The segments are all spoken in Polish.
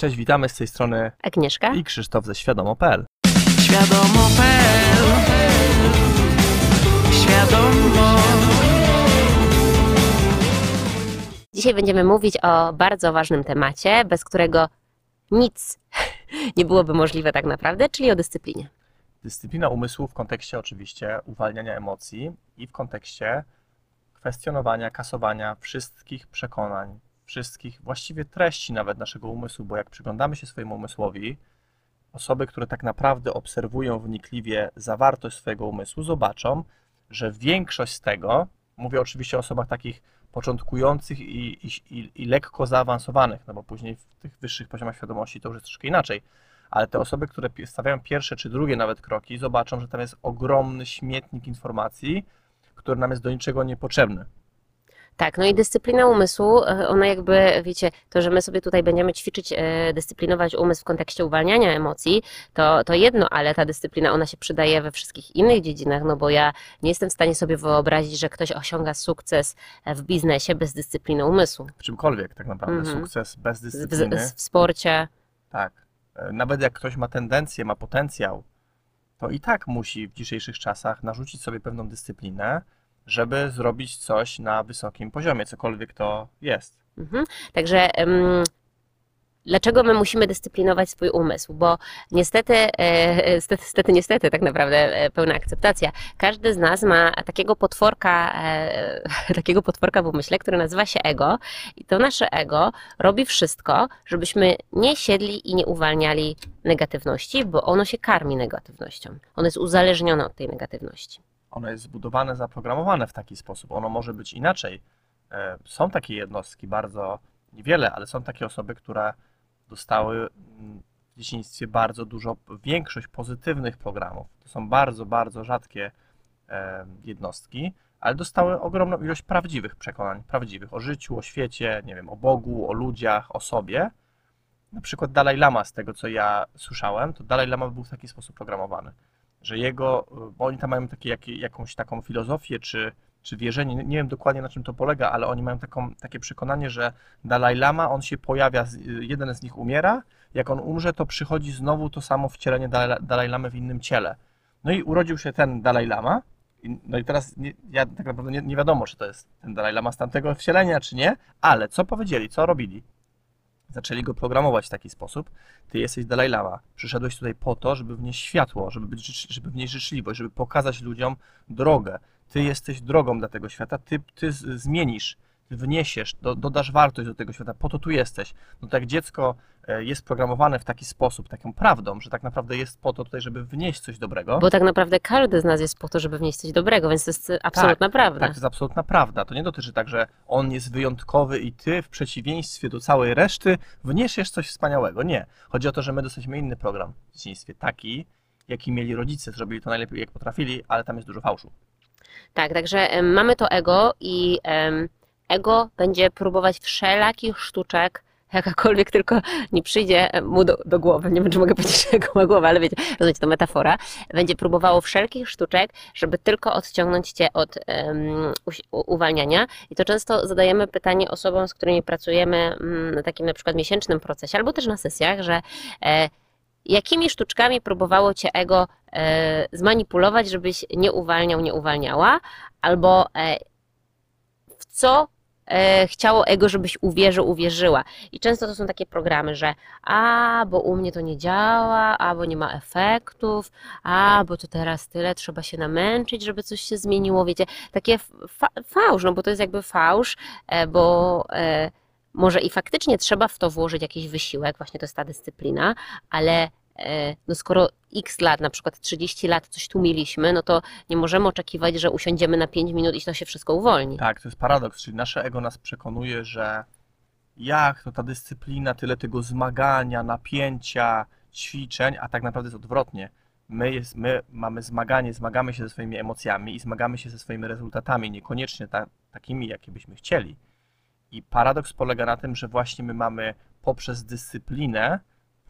Cześć, witamy z tej strony Agnieszka. i Krzysztof ze świadomo.pl. Świadomo.pl Świadomo Dzisiaj będziemy mówić o bardzo ważnym temacie, bez którego nic nie byłoby możliwe tak naprawdę, czyli o dyscyplinie. Dyscyplina umysłu w kontekście oczywiście uwalniania emocji i w kontekście kwestionowania, kasowania wszystkich przekonań, wszystkich właściwie treści nawet naszego umysłu, bo jak przyglądamy się swojemu umysłowi, osoby, które tak naprawdę obserwują wnikliwie zawartość swojego umysłu, zobaczą, że większość z tego, mówię oczywiście o osobach takich początkujących i, i, i, lekko zaawansowanych, no bo później w tych wyższych poziomach świadomości to już jest troszkę inaczej, ale te osoby, które stawiają pierwsze czy drugie nawet kroki, zobaczą, że tam jest ogromny śmietnik informacji, który nam jest do niczego niepotrzebny. Tak, no i dyscyplina umysłu, e, ona jakby, wiecie, to, że my sobie tutaj będziemy ćwiczyć, e, dyscyplinować umysł w kontekście uwalniania emocji, to, to jedno, ale ta dyscyplina, ona się przydaje we wszystkich innych dziedzinach, no bo ja nie jestem w stanie sobie wyobrazić, że ktoś osiąga sukces e, w biznesie bez dyscypliny umysłu. W czymkolwiek tak naprawdę. Mhm. Sukces bez dyscypliny. w, w sporcie, Tak. Nawet jak ktoś ma tendencję, ma potencjał, to i tak musi w dzisiejszych czasach narzucić sobie pewną dyscyplinę, żeby zrobić coś na wysokim poziomie, cokolwiek to jest. Mhm. Także em, dlaczego my musimy dyscyplinować swój umysł? Bo niestety, e, niestety, niestety, niestety, tak naprawdę e, pełna akceptacja. Każdy z nas ma takiego potworka, e, takiego potworka w umyśle, który nazywa się ego i to nasze ego robi wszystko, żebyśmy nie siedli i nie uwalniali negatywności, bo ono się karmi negatywnością. Ono jest uzależnione od tej negatywności. Ono jest zbudowane, zaprogramowane w taki sposób. Ono może być inaczej. E, Są takie jednostki, bardzo niewiele, ale są takie osoby, które dostały mm, w dzieciństwie bardzo dużo, większość pozytywnych programów. To są bardzo, bardzo rzadkie e, jednostki, ale dostały ogromną ilość prawdziwych przekonań, prawdziwych o życiu, o świecie, nie wiem, o Bogu, o ludziach, o sobie. Na przykład Dalaj Lama, z tego co ja słyszałem, to Dalaj Lama był w taki sposób programowany że jego, bo oni tam mają takie, jak, jakąś taką filozofię czy, czy wierzenie, nie wiem dokładnie na czym to polega, ale oni mają taką, takie przekonanie, że Dalaj Lama, on się pojawia, jeden z nich umiera, jak on umrze, to przychodzi znowu to samo wcielenie Dalaj, Lamy w innym ciele. No i urodził się ten Dalaj Lama, no i teraz nie, ja tak naprawdę nie, nie wiadomo, czy to jest ten Dalaj Lama z tamtego wcielenia, czy nie, ale co powiedzieli, co robili? Zaczęli go programować w taki sposób, ty jesteś Dalaj Lama. Przyszedłeś tutaj po to, żeby wnieść światło, żeby, być, żeby wnieść życzliwość, żeby pokazać ludziom drogę. Ty jesteś drogą dla tego świata, ty, ty zmienisz, wniesiesz, do, dodasz wartość do tego świata, po to tu jesteś. No tak dziecko e, jest programowane w taki sposób, taką prawdą, że tak naprawdę jest po to tutaj, żeby wnieść coś dobrego. Bo tak naprawdę każdy z nas jest po to, żeby wnieść coś dobrego, więc to jest absolutna prawda. Tak, to jest absolutna prawda. To nie dotyczy tak, że on jest wyjątkowy i ty w przeciwieństwie do całej reszty wniesiesz coś wspaniałego. Nie. Chodzi o to, że my dostaliśmy inny program w dzieciństwie, taki, jaki mieli rodzice, zrobili to najlepiej jak potrafili, ale tam jest dużo fałszu. Tak, także mamy to ego i em, ego będzie próbować wszelakich sztuczek, jakakolwiek tylko nie przyjdzie mu do, do głowy. Nie wiem, czy mogę powiedzieć, że ego ma głowę, ale wiecie, rozumiecie, to metafora. Będzie próbowało wszelkich sztuczek, żeby tylko odciągnąć cię od em, uś- u- uwalniania. I to często zadajemy pytanie osobom, z którymi pracujemy mm, na takim na przykład miesięcznym procesie, albo też na sesjach, że e, jakimi sztuczkami próbowało cię ego e, zmanipulować, żebyś nie uwalniał, nie uwalniała, albo e, w co chciało ego, żebyś uwierzył, uwierzyła. I często to są takie programy, że a, bo u mnie to nie działa, a, bo nie ma efektów, a, bo to teraz tyle, trzeba się namęczyć, żeby coś się zmieniło, wiecie, takie fa fałsz, no bo to jest jakby fałsz, e, bo e, może i faktycznie trzeba w to włożyć jakiś wysiłek, właśnie to jest ta dyscyplina, ale e, no skoro x lat, na przykład 30 lat coś tu mieliśmy, no to nie możemy oczekiwać, że usiądziemy na 5 minut i to się wszystko uwolni. Tak, to jest paradoks, czyli nasze ego nas przekonuje, że jak to ta dyscyplina, tyle tego zmagania, napięcia, ćwiczeń, a tak naprawdę jest odwrotnie. My, jest, my mamy zmaganie, zmagamy się ze swoimi emocjami i zmagamy się ze swoimi rezultatami, niekoniecznie ta, takimi, jakie byśmy chcieli. I paradoks polega na tym, że właśnie my mamy poprzez dyscyplinę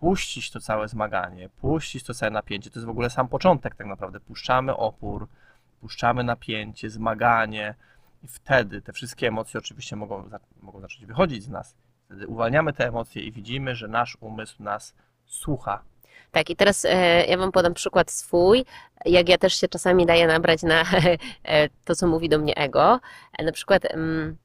puścić to całe zmaganie, puścić to całe napięcie. To jest w ogóle sam początek tak naprawdę. Puszczamy opór, puszczamy napięcie, zmaganie i wtedy te wszystkie emocje oczywiście mogą, mogą zacząć wychodzić z nas. Wtedy uwalniamy te emocje i widzimy, że nasz umysł nas słucha. Tak, i teraz e, ja Wam podam przykład swój, jak ja też się czasami daję nabrać na e, to, co mówi do mnie ego. E, Na przykład, mm,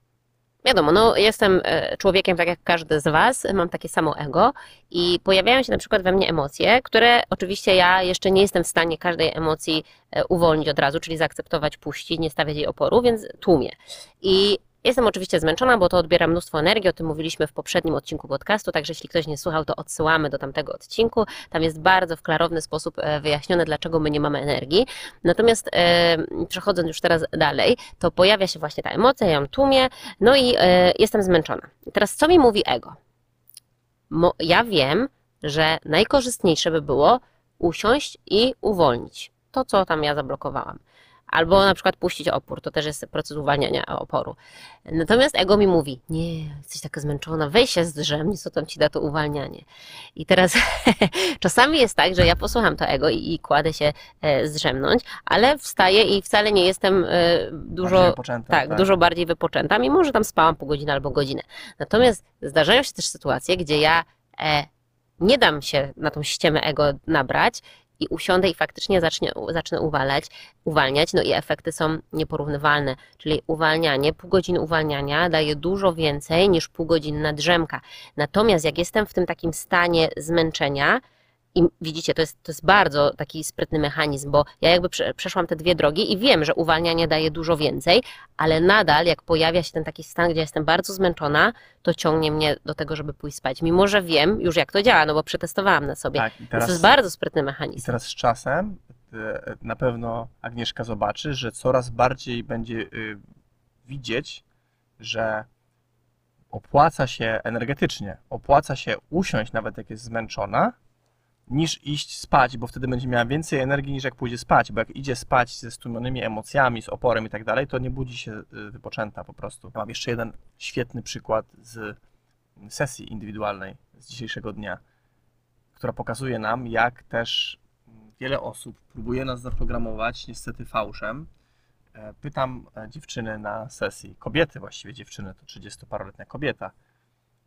wiadomo, no, jestem e, człowiekiem tak jak każdy z Was, mam takie samo ego i pojawiają się na przykład we mnie emocje, które oczywiście ja jeszcze nie jestem w stanie każdej emocji e, uwolnić od razu, czyli zaakceptować, puścić, nie stawiać jej oporu, więc tłumię. I Jestem oczywiście zmęczona, bo to odbiera mnóstwo energii, o tym mówiliśmy w poprzednim odcinku podcastu, także jeśli ktoś nie słuchał, to odsyłamy do tamtego odcinku. Tam jest bardzo w klarowny sposób e, wyjaśnione, dlaczego my nie mamy energii. Natomiast e, przechodząc już teraz dalej, to pojawia się właśnie ta emocja, ja ją tłumię, no i e, jestem zmęczona. Teraz co mi mówi ego? Mo, ja wiem, że najkorzystniejsze by było usiąść i uwolnić to, co tam ja zablokowałam. Albo na przykład puścić opór, to też jest proces uwalniania oporu. Natomiast ego mi mówi, nie, jesteś taka zmęczona, weź się zdrzemnij, co tam ci da to uwalnianie. I teraz czasami jest tak, że ja posłucham to ego i, i kładę się e, zdrzemnąć, ale wstaję i wcale nie jestem e, dużo, Bardziej wypoczęta, tak, dużo bardziej wypoczęta, mimo że tam spałam pół godziny albo godzinę. Natomiast zdarzają się też sytuacje, gdzie ja e, nie dam się na tą ściemę ego nabrać i usiądę i faktycznie zacznie, zacznę uwalać, uwalniać, no i efekty są nieporównywalne. Czyli uwalnianie, pół godziny uwalniania daje dużo więcej niż pół godziny drzemka. Natomiast jak jestem w tym takim stanie zmęczenia, i widzicie, to jest, to jest bardzo taki sprytny mechanizm, bo ja jakby prze, przeszłam te dwie drogi i wiem, że uwalnianie daje dużo więcej, ale nadal jak pojawia się ten taki stan, gdzie jestem bardzo zmęczona, to ciągnie mnie do tego, żeby pójść spać. Mimo, że wiem już jak to działa, no bo przetestowałam na sobie. Tak, i teraz, to jest bardzo sprytny i mechanizm. teraz z czasem e, na pewno Agnieszka zobaczy, że coraz bardziej będzie y, widzieć, że opłaca się energetycznie, opłaca się usiąść nawet jak jest zmęczona, niż iść spać, bo wtedy będzie miała więcej energii niż jak pójdzie spać, bo jak idzie spać ze stłumionymi emocjami, z oporem i tak dalej, to nie budzi się y, wypoczęta po prostu. Mam jeszcze jeden świetny przykład z sesji indywidualnej z dzisiejszego dnia, która pokazuje nam, jak też wiele osób próbuje nas zaprogramować, niestety fałszem. E, Pytam e, dziewczyny na sesji, kobiety właściwie dziewczyny, to 30-paroletnia kobieta,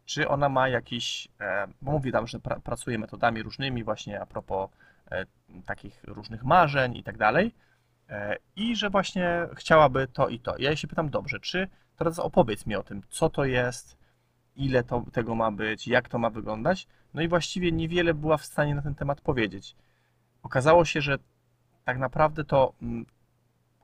czy ona ma jakiś, e, bo mówi tam, że pra, pracuje metodami różnymi właśnie a propos e, takich różnych marzeń i tak dalej e, i że właśnie chciałaby to i to. Ja jej się pytam, dobrze, czy teraz opowiedz mi o tym, co to jest, ile to, tego ma być, jak to ma wyglądać, no i właściwie niewiele była w stanie na ten temat powiedzieć. Okazało się, że tak naprawdę to mm,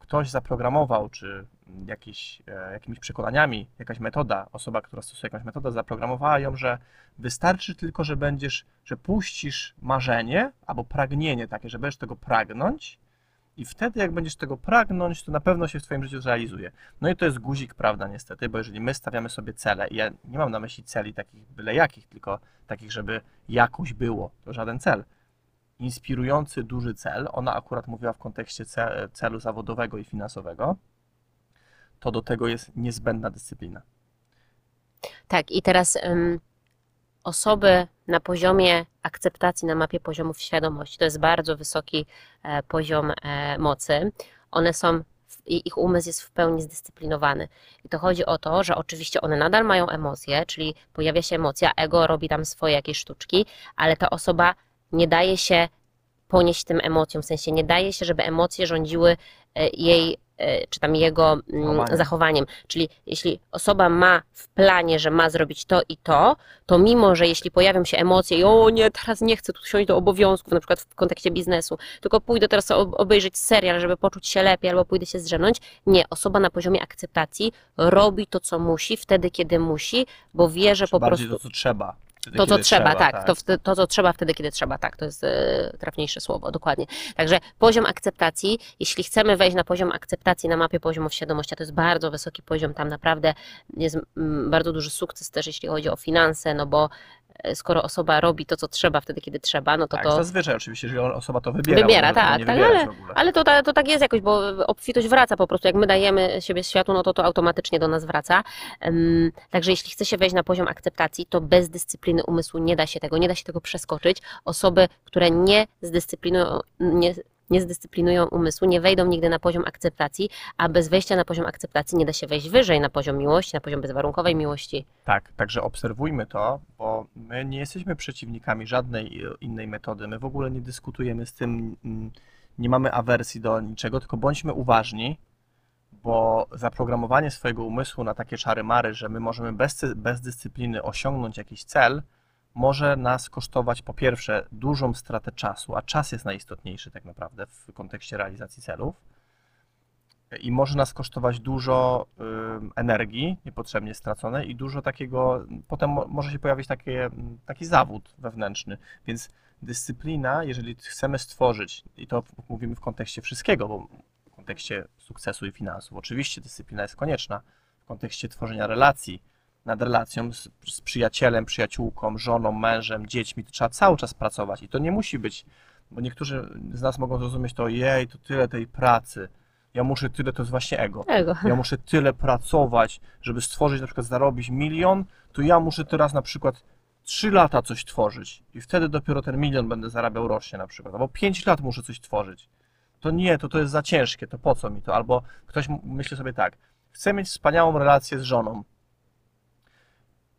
ktoś zaprogramował, czy jakiś, e, jakimiś przekonaniami, jakaś metoda, osoba, która stosuje jakąś metodę, zaprogramowała ją, że wystarczy tylko, że będziesz, że puścisz marzenie albo pragnienie takie, że będziesz tego pragnąć i wtedy jak będziesz tego pragnąć, to na pewno się w Twoim życiu zrealizuje. No i to jest guzik, prawda, niestety, bo jeżeli my stawiamy sobie cele, i ja nie mam na myśli celi takich byle jakich, tylko takich, żeby jakoś było, to żaden cel, inspirujący duży cel, ona akurat mówiła w kontekście ce- celu zawodowego i finansowego, to do tego jest niezbędna dyscyplina. Tak, i teraz ym, osoby na poziomie akceptacji na mapie poziomów świadomości, to jest bardzo wysoki e, poziom e, mocy. One są, i ich umysł jest w pełni zdyscyplinowany. I to chodzi o to, że oczywiście one nadal mają emocje, czyli pojawia się emocja, ego robi tam swoje jakieś sztuczki, ale ta osoba nie daje się ponieść tym emocjom, w sensie nie daje się, żeby emocje rządziły e, jej czy tam jego mm, Zachowaniem. zachowaniem. Czyli jeśli osoba ma w planie, że ma zrobić to i to, to mimo, że jeśli pojawią się emocje i o nie, teraz nie chcę tu siąść do obowiązków, na przykład w kontekście biznesu, tylko pójdę teraz ob- obejrzeć serial, żeby poczuć się lepiej, albo pójdę się zdrzemnąć. Nie, osoba na poziomie akceptacji robi to, co musi, wtedy, kiedy musi, bo wie, że po bardziej prostu... to, co trzeba. Wtedy, To, co kiedy trzeba, tak. To, wte- to, co trzeba wtedy, kiedy trzeba, tak. To jest e, trafniejsze słowo, dokładnie. Także poziom akceptacji, jeśli chcemy wejść na poziom akceptacji na mapie poziomów świadomości, to jest bardzo wysoki poziom, tam naprawdę jest mm, bardzo duży sukces też, jeśli chodzi o finanse, no bo skoro osoba robi to, co trzeba wtedy, kiedy trzeba, no to tak, to... zazwyczaj oczywiście, jeżeli osoba to wybiera. Wybiera, tego tak, tak, ogóle. Ale to, to tak jest jakoś, bo obfitość wraca po prostu. Jak my dajemy siebie światu, no to to automatycznie do nas wraca. Także jeśli chce się wejść na poziom akceptacji, to bez dyscypliny umysłu nie da się tego, nie da się tego przeskoczyć. Osoby, które nie zdyscyplinują, nie, nie zdyscyplinują umysłu, nie wejdą nigdy na poziom akceptacji, a bez wejścia na poziom akceptacji nie da się wejść wyżej na poziom miłości, na poziom bezwarunkowej miłości. Tak, także obserwujmy to, bo my nie jesteśmy przeciwnikami żadnej e, innej metody. My w ogóle nie dyskutujemy z tym, nie mamy awersji do niczego, tylko bądźmy uważni, bo zaprogramowanie swojego umysłu na takie czary-mary, że my możemy bez, bez dyscypliny osiągnąć jakiś cel, może nas kosztować po pierwsze dużą stratę czasu, a czas jest najistotniejszy tak naprawdę w kontekście realizacji celów. I może nas kosztować dużo ym, energii niepotrzebnie straconej i dużo takiego, potem mo- może się pojawić takie, taki zawód wewnętrzny. Więc dyscyplina, jeżeli chcemy stworzyć, i to mówimy w kontekście wszystkiego, bo w kontekście sukcesu i finansów, oczywiście dyscyplina jest konieczna, w kontekście tworzenia relacji, nad relacją z, z przyjacielem, przyjaciółką, żoną, mężem, dziećmi, to trzeba cały czas pracować i to nie musi być, bo niektórzy z nas mogą zrozumieć to, jej, to tyle tej pracy, ja muszę tyle, to jest właśnie ego. Tego. Ja muszę tyle pracować, żeby stworzyć, na przykład zarobić milion, to ja muszę teraz na przykład 3 lata coś tworzyć i wtedy dopiero ten milion będę zarabiał rocznie na przykład, albo 5 lat muszę coś tworzyć. To nie, to to jest za ciężkie, to po co mi to? Albo ktoś myśli sobie tak, chcę mieć wspaniałą relację z żoną.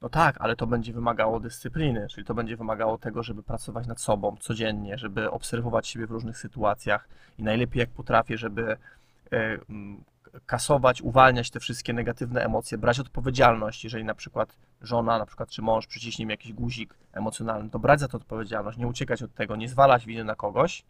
No tak, ale to będzie wymagało dyscypliny, czyli to będzie wymagało tego, żeby pracować nad sobą codziennie, żeby obserwować siebie w różnych sytuacjach i najlepiej jak potrafię, żeby e, kasować, uwalniać te wszystkie negatywne emocje, brać odpowiedzialność, jeżeli na przykład żona, na przykład czy mąż przyciśnie mi jakiś guzik emocjonalny, to brać za to odpowiedzialność, nie uciekać od tego, nie zwalać winy na kogoś.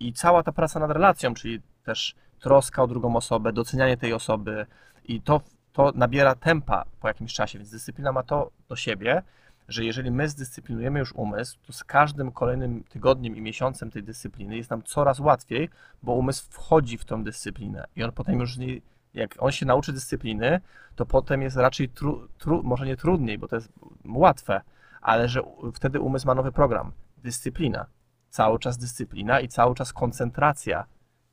I cała ta praca nad relacją, czyli też troska o drugą osobę, docenianie tej osoby i to, to nabiera tempa po jakimś czasie, więc dyscyplina ma to do siebie, że jeżeli my zdyscyplinujemy już umysł, to z każdym kolejnym tygodniem i miesiącem tej dyscypliny jest nam coraz łatwiej, bo umysł wchodzi w tą dyscyplinę i on potem już nie, jak on się nauczy dyscypliny, to potem jest raczej tru, tru, może nie trudniej, bo to jest łatwe, ale że wtedy umysł ma nowy program. Dyscyplina. Cały czas dyscyplina i cały czas koncentracja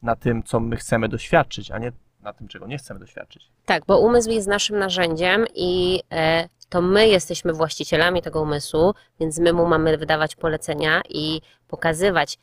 na tym, co my chcemy doświadczyć, a nie na tym, czego nie chcemy doświadczyć. Tak, bo umysł jest naszym narzędziem i e, to my jesteśmy właścicielami tego umysłu, więc my mu mamy wydawać polecenia i pokazywać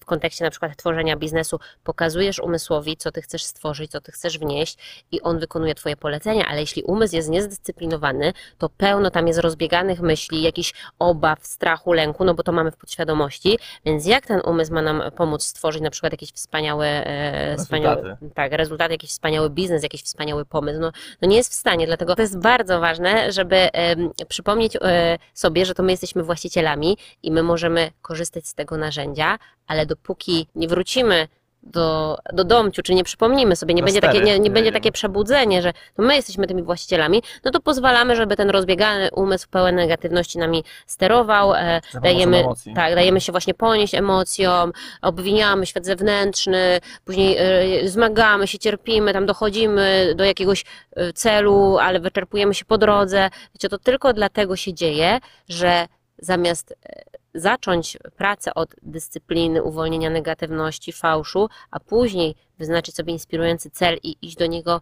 w, kontekście na przykład tworzenia biznesu, pokazujesz umysłowi, co ty chcesz stworzyć, co ty chcesz wnieść i on wykonuje twoje polecenia, ale jeśli umysł jest niezdyscyplinowany, to pełno tam jest rozbieganych myśli, jakichś obaw, strachu, lęku, no bo to mamy w podświadomości, więc jak ten umysł ma nam pomóc stworzyć na przykład jakiś wspaniały, e, wspaniały tak, rezultaty, jakiś wspaniały biznes, jakiś wspaniały pomysł, no, no nie jest w stanie, dlatego to jest bardzo ważne, żeby em, przypomnieć e, sobie, że to my jesteśmy właścicielami i my możemy korzystać z tego narzędzia, ale dopóki nie wrócimy do, do domciu, czy nie przypomnimy sobie, nie, Do będzie takie, stery nie, nie będzie jedziemy. takie przebudzenie, że to my jesteśmy tymi właścicielami, no to pozwalamy, żeby ten rozbiegany umysł pełen negatywności nami sterował, e, dajemy, emocji. tak, dajemy się właśnie ponieść emocjom, obwiniamy świat zewnętrzny, później e, zmagamy się, cierpimy, tam dochodzimy do jakiegoś e, celu, ale wyczerpujemy się po drodze. Wiecie, to tylko dlatego się dzieje, że zamiast e, zacząć pracę od dyscypliny, uwolnienia negatywności, fałszu, a później wyznaczyć sobie inspirujący cel i iść do niego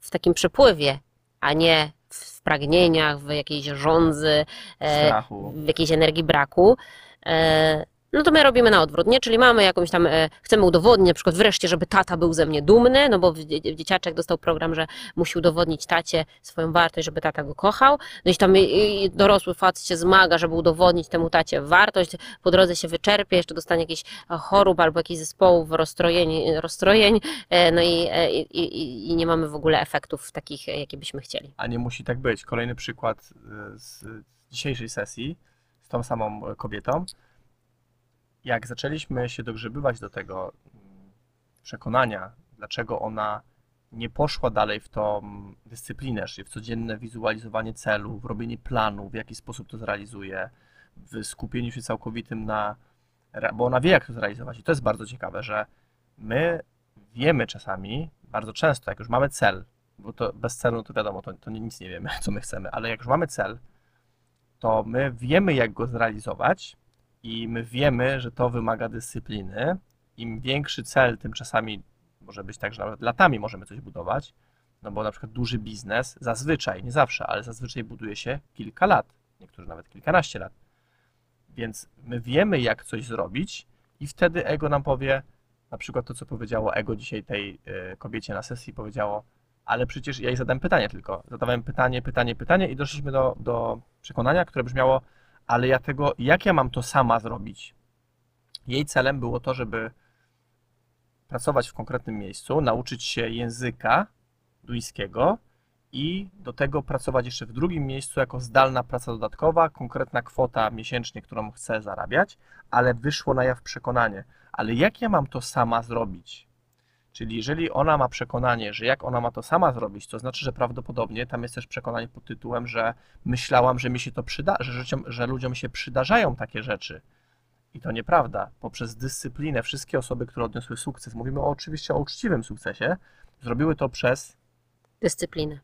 w takim przepływie, a nie w pragnieniach, w jakiejś żądzy, e, Strachu. w jakiejś energii braku, e, no to my robimy na odwrót, nie? Czyli mamy jakąś tam, e, chcemy udowodnić na przykład wreszcie, żeby tata był ze mnie dumny, no bo w- dzie- dzieciaczek dostał program, że musi udowodnić tacie swoją wartość, żeby tata go kochał, no i tam i- dorosły facet się zmaga, żeby udowodnić temu tacie wartość, po drodze się wyczerpie, jeszcze dostanie jakiś e, chorób albo jakichś zespołów rozstrojeń, rozstrojeń e, no i, e, i, i, nie mamy w ogóle efektów takich, e, jakie byśmy chcieli. A nie musi tak być. Kolejny przykład y, z dzisiejszej sesji z tą samą kobietą. Jak zaczęliśmy się dogrzebywać do tego mm, przekonania, dlaczego ona nie poszła dalej w tą dyscyplinę, czyli w codzienne wizualizowanie celu, w robienie planu, w jaki sposób to zrealizuje, w skupieniu się całkowitym na. Bo ona wie, jak to zrealizować. I to jest bardzo ciekawe, że my wiemy czasami, bardzo często, jak już mamy cel, bo to bez celu to wiadomo, to, to nic nie wiemy, co my chcemy, ale jak już mamy cel, to my wiemy, jak go zrealizować i my wiemy, że to wymaga dyscypliny. Im większy cel, tym czasami może być tak, że nawet latami możemy coś budować, no bo na przykład duży biznes zazwyczaj, nie zawsze, ale zazwyczaj buduje się kilka lat, niektórzy nawet kilkanaście lat. Więc my wiemy, jak coś zrobić i wtedy ego nam powie, na przykład to, co powiedziało ego dzisiaj tej e, kobiecie na sesji, powiedziało, ale przecież ja jej zadałem pytanie tylko. Zadawałem pytanie, pytanie, pytanie i doszliśmy do, do przekonania, które brzmiało, ale ja tego, jak ja mam to sama zrobić? Jej celem było to, żeby pracować w konkretnym miejscu, nauczyć się języka duńskiego i do tego pracować jeszcze w drugim miejscu jako zdalna praca dodatkowa, konkretna kwota miesięcznie, którą chcę zarabiać, ale wyszło na jaw przekonanie, ale jak ja mam to sama zrobić? Czyli jeżeli ona ma przekonanie, że jak ona ma to sama zrobić, to znaczy, że prawdopodobnie tam jest też przekonanie pod tytułem, że myślałam, że mi się to przyda, że, życiom, że ludziom się przydarzają takie rzeczy. I to nieprawda. Poprzez dyscyplinę wszystkie osoby, które odniosły sukces, mówimy oczywiście o uczciwym sukcesie, zrobiły to przez dyscyplinę.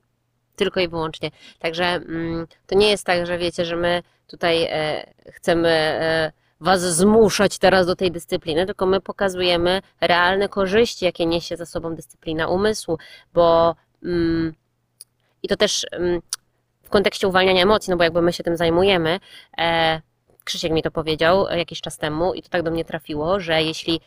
Tylko i wyłącznie. Także mm, to nie jest tak, że wiecie, że my tutaj e, chcemy e, was zmuszać teraz do tej dyscypliny, tylko my pokazujemy realne korzyści, jakie niesie za sobą dyscyplina umysłu, bo mm, i to też mm, w kontekście uwalniania emocji, no bo jakby my się tym zajmujemy, e, Krzysiek mi to powiedział e, jakiś czas temu i to tak do mnie trafiło, że jeśli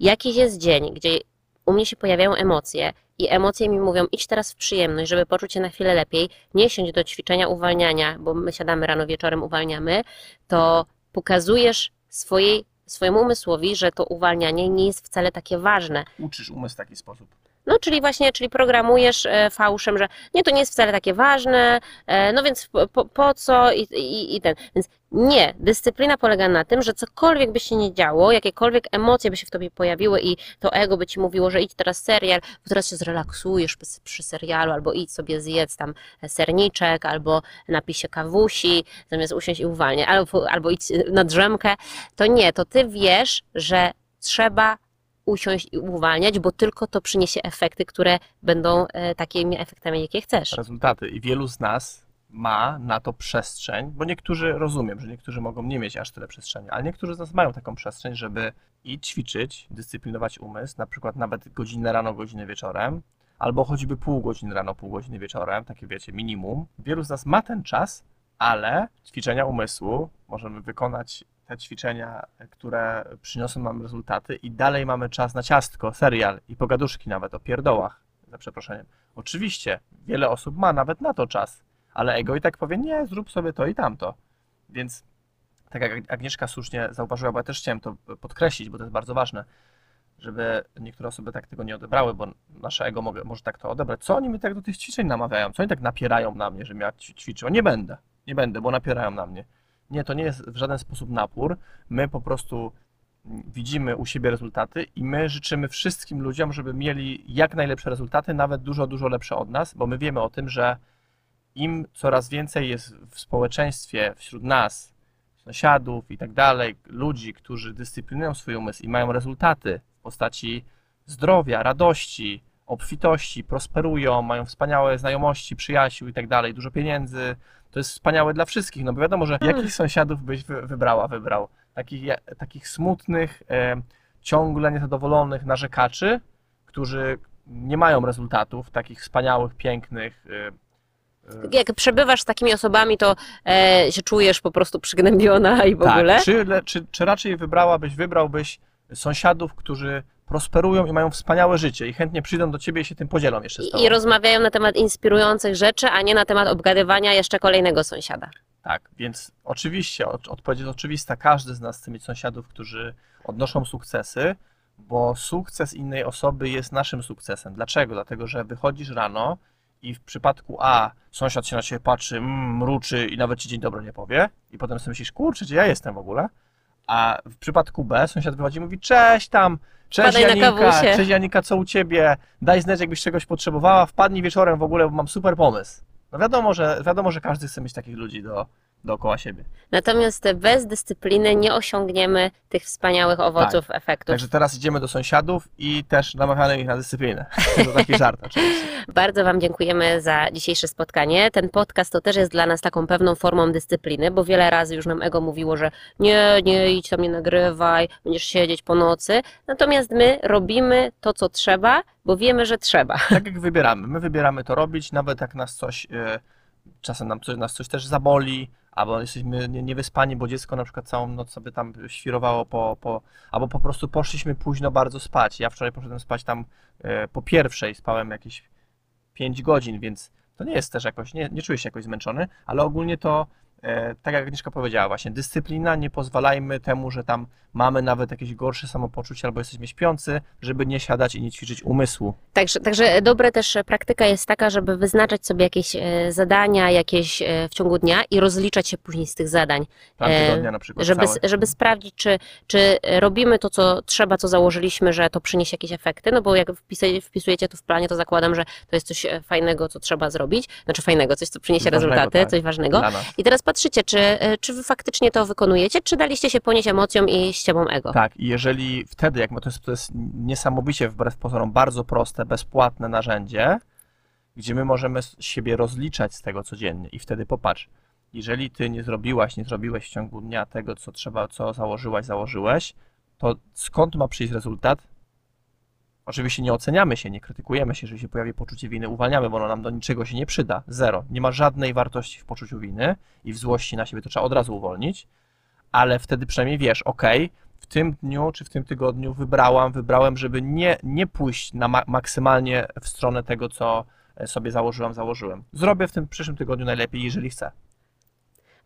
jakiś jest dzień, gdzie u mnie się pojawiają emocje i emocje mi mówią, idź teraz w przyjemność, żeby poczuć się na chwilę lepiej, nie siądź do ćwiczenia uwalniania, bo my siadamy rano, wieczorem uwalniamy, to pokazujesz swojej, swojemu umysłowi, że to uwalnianie nie jest wcale takie ważne. uczysz umysł w taki sposób. No, czyli właśnie, czyli programujesz e, fałszem, że nie, to nie jest wcale takie ważne, e, no więc po, po, co i, i, i ten. Więc nie, dyscyplina polega na tym, że cokolwiek by się nie działo, jakiekolwiek emocje by się w tobie pojawiły i to ego by ci mówiło, że idź teraz serial, bo teraz się zrelaksujesz przy, serialu, albo idź sobie zjedz tam serniczek, albo napij się kawusi, zamiast usiąść i uwalniać, albo, albo idź na drzemkę, to nie, to ty wiesz, że trzeba usiąść i uwalniać, bo tylko to przyniesie efekty, które będą e, takimi efektami, jakie chcesz. rezultaty. I wielu z nas ma na to przestrzeń, bo niektórzy rozumiem, że niektórzy mogą nie mieć aż tyle przestrzeni, ale niektórzy z nas mają taką przestrzeń, żeby i ćwiczyć, dyscyplinować umysł, na przykład nawet godzinę rano, godzinę wieczorem, albo choćby pół godziny rano, pół godziny wieczorem, takie wiecie, minimum. Wielu z nas ma ten czas, ale ćwiczenia umysłu możemy wykonać te ćwiczenia, które przyniosą nam rezultaty i dalej mamy czas na ciastko, serial i pogaduszki nawet o pierdołach, za przeproszeniem. Oczywiście, wiele osób ma nawet na to czas, ale ego i tak powie, nie, zrób sobie to i tamto. Więc tak jak Agnieszka słusznie zauważyła, bo ja też chciałem to podkreślić, bo to jest bardzo ważne, żeby niektóre osoby tak tego nie odebrały, bo nasze ego mogę, może tak to odebrać. Co oni mnie tak do tych ćwiczeń namawiają? Co oni tak napierają na mnie, żebym ja ćwi- ćwiczył? Nie będę, nie będę, bo napierają na mnie. Nie, to nie jest w żaden sposób napór. My po prostu widzimy u siebie rezultaty i my życzymy wszystkim ludziom, żeby mieli jak najlepsze rezultaty, nawet dużo, dużo lepsze od nas, bo my wiemy o tym, że im coraz więcej jest w społeczeństwie, wśród nas, sąsiadów i tak dalej, ludzi, którzy dyscyplinują swój umysł i mają rezultaty w postaci zdrowia, radości, obfitości, prosperują, mają wspaniałe znajomości, przyjaciół i tak dalej, dużo pieniędzy, to jest wspaniałe dla wszystkich, no bo wiadomo, że jakich sąsiadów byś wy- wybrała, wybrał? Takich, takich smutnych, e, ciągle niezadowolonych narzekaczy, którzy nie mają rezultatów, takich wspaniałych, pięknych. E, e, Jak przebywasz z takimi osobami, to e, się czujesz po prostu przygnębiona i w ogóle. Tak, czy, le- czy, czy raczej wybrałabyś, wybrałbyś sąsiadów, którzy prosperują i mają wspaniałe życie i chętnie przyjdą do ciebie i się tym podzielą jeszcze z tobą? I, rozmawiają na temat inspirujących rzeczy, a nie na temat obgadywania jeszcze kolejnego sąsiada. Tak, więc oczywiście, od- odpowiedź jest oczywista. Każdy z nas chce mieć sąsiadów, którzy odnoszą sukcesy, bo sukces innej osoby jest naszym sukcesem. Dlaczego? Dlatego, że wychodzisz rano i w przypadku A sąsiad się na ciebie patrzy, mm, mruczy i nawet ci dzień dobry nie powie, i potem sobie myślisz, kurczę, gdzie ja jestem w ogóle? A w przypadku B sąsiad wychodzi i mówi, cześć tam, cześć Janika, kawusie. cześć Janika, co u ciebie? Daj znać, jakbyś czegoś potrzebowała, wpadnij wieczorem w ogóle, bo mam super pomysł. No wiadomo, że, wiadomo, że każdy chce mieć takich ludzi do, dookoła siebie. Natomiast bez dyscypliny nie osiągniemy tych wspaniałych owoców, efektów. Także teraz idziemy do sąsiadów i też namawiamy ich na dyscyplinę. To taki żart oczywiście. Bardzo Wam dziękujemy za dzisiejsze spotkanie. Ten podcast to też jest dla nas taką pewną formą dyscypliny, bo wiele razy już nam ego mówiło, że nie, nie idź tam, nie nagrywaj, będziesz siedzieć po nocy. Natomiast my robimy to, co trzeba, bo wiemy, że trzeba. Tak jak wybieramy. My wybieramy to robić, nawet jak nas coś, e, czasem nam coś, nas coś też zaboli, albo jesteśmy nie- niewyspani, bo dziecko na przykład całą noc sobie tam świrowało po, po albo po prostu poszliśmy późno bardzo spać. Ja wczoraj poszedłem spać tam e, po pierwszej, spałem jakieś 5 godzin, więc to nie jest też jakoś, nie, nie czuję się jakoś zmęczony, ale ogólnie to, tak jak Agnieszka powiedziała właśnie, dyscyplina, nie pozwalajmy temu, że tam mamy nawet jakieś gorsze samopoczucie albo jesteśmy śpiący, żeby nie siadać i nie ćwiczyć umysłu. Także, także dobra też praktyka jest taka, żeby wyznaczać sobie jakieś e, zadania jakieś e, w ciągu dnia i rozliczać się później z tych zadań. Plan E, tygodnia na przykład żeby, cały. żeby sprawdzić, czy, czy robimy to, co trzeba, co założyliśmy, że to przyniesie jakieś efekty, no bo jak wpisuje, wpisujecie to w planie, to zakładam, że to jest coś e, fajnego, co trzeba zrobić, znaczy fajnego, coś, co przyniesie ważnego, rezultaty, tak. coś ważnego. I teraz patrzycie, czy, e, czy wy faktycznie to wykonujecie, czy daliście się ponieść emocjom i ściemom ego. Tak, i jeżeli wtedy, jak to jest, to jest niesamowicie wbrew pozorom bardzo proste, bezpłatne narzędzie, gdzie my możemy siebie rozliczać z tego codziennie i wtedy popatrz, jeżeli ty nie zrobiłaś, nie zrobiłeś w ciągu dnia tego, co trzeba, co założyłaś, założyłeś, to skąd ma przyjść rezultat? Oczywiście nie oceniamy się, nie krytykujemy się, jeżeli się pojawi poczucie winy, uwalniamy, bo ono nam do niczego się nie przyda. Zero. Nie ma żadnej wartości w poczuciu winy i w złości na siebie, to trzeba od razu uwolnić, ale wtedy przynajmniej wiesz, ok, w tym dniu czy w tym tygodniu wybrałam, wybrałem, żeby nie, nie pójść na ma- maksymalnie w stronę tego, co e, sobie założyłam, założyłem. Zrobię w tym przyszłym tygodniu najlepiej, jeżeli chcę.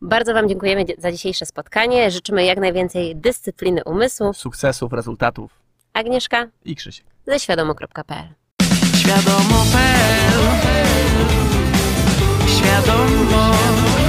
Bardzo Wam dziękujemy za dzisiejsze spotkanie. Życzymy jak najwięcej dyscypliny umysłu. Sukcesów, rezultatów Agnieszka i Krzysiek ze świadomo.pl. Świadomo.pl Świadomo.